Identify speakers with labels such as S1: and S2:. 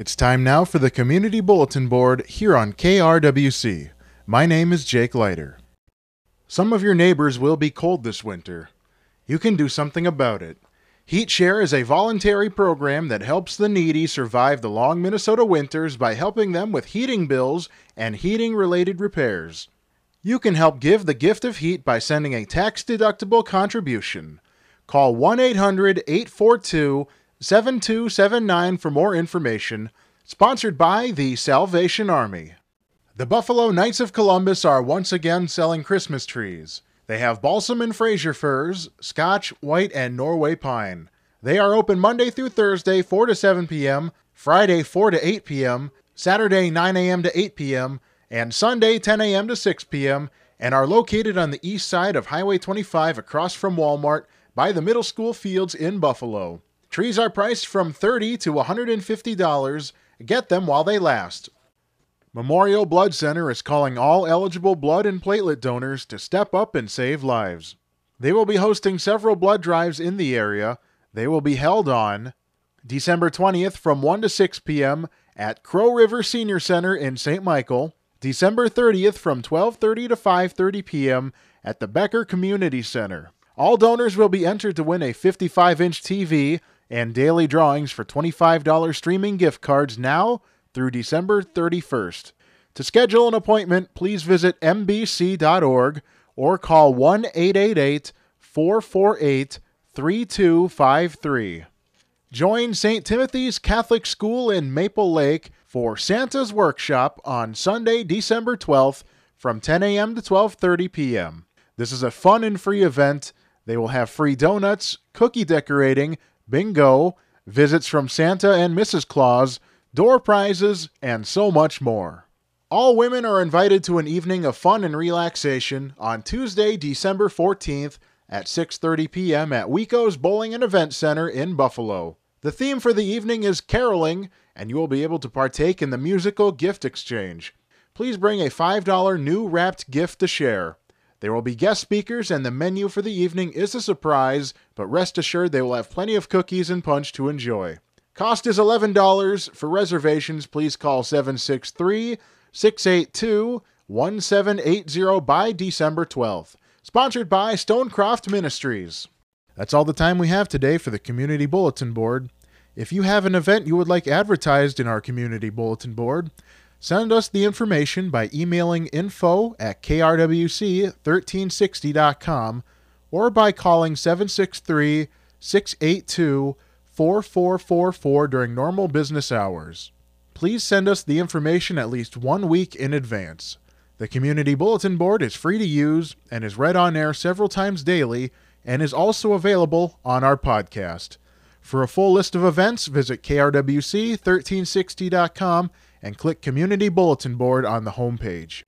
S1: It's time now for the Community Bulletin Board here on KRWC. My name is Jake Leiter. Some of your neighbors will be cold this winter. You can do something about it. HeatShare is a voluntary program that helps the needy survive the long Minnesota winters by helping them with heating bills and heating related repairs. You can help give the gift of heat by sending a tax deductible contribution. Call 1 800 842 7279 for more information. Sponsored by the Salvation Army. The Buffalo Knights of Columbus are once again selling Christmas trees. They have balsam and Fraser firs, Scotch, white, and Norway pine. They are open Monday through Thursday, 4 to 7 p.m., Friday, 4 to 8 p.m., Saturday, 9 a.m. to 8 p.m., and Sunday, 10 a.m. to 6 p.m., and are located on the east side of Highway 25 across from Walmart by the middle school fields in Buffalo. Trees are priced from 30 to $150. Get them while they last. Memorial Blood Center is calling all eligible blood and platelet donors to step up and save lives. They will be hosting several blood drives in the area. They will be held on December 20th from 1 to 6 p.m. at Crow River Senior Center in St. Michael, December 30th from 12:30 to 5:30 p.m. at the Becker Community Center. All donors will be entered to win a 55-inch TV and daily drawings for $25 streaming gift cards now through December 31st. To schedule an appointment, please visit mbc.org or call 1 888 448 3253. Join St. Timothy's Catholic School in Maple Lake for Santa's Workshop on Sunday, December 12th from 10 a.m. to 12:30 p.m. This is a fun and free event. They will have free donuts, cookie decorating, bingo, visits from Santa and Mrs. Claus, door prizes, and so much more. All women are invited to an evening of fun and relaxation on Tuesday, December 14th at 6:30 p.m. at Wico's Bowling and Event Center in Buffalo. The theme for the evening is caroling, and you will be able to partake in the musical gift exchange. Please bring a $5 new wrapped gift to share. There will be guest speakers, and the menu for the evening is a surprise, but rest assured they will have plenty of cookies and punch to enjoy. Cost is $11. For reservations, please call 763 682 1780 by December 12th. Sponsored by Stonecroft Ministries. That's all the time we have today for the Community Bulletin Board. If you have an event you would like advertised in our Community Bulletin Board, Send us the information by emailing info at krwc1360.com or by calling 763 682 4444 during normal business hours. Please send us the information at least one week in advance. The Community Bulletin Board is free to use and is read on air several times daily and is also available on our podcast. For a full list of events, visit krwc1360.com and click Community Bulletin Board on the homepage.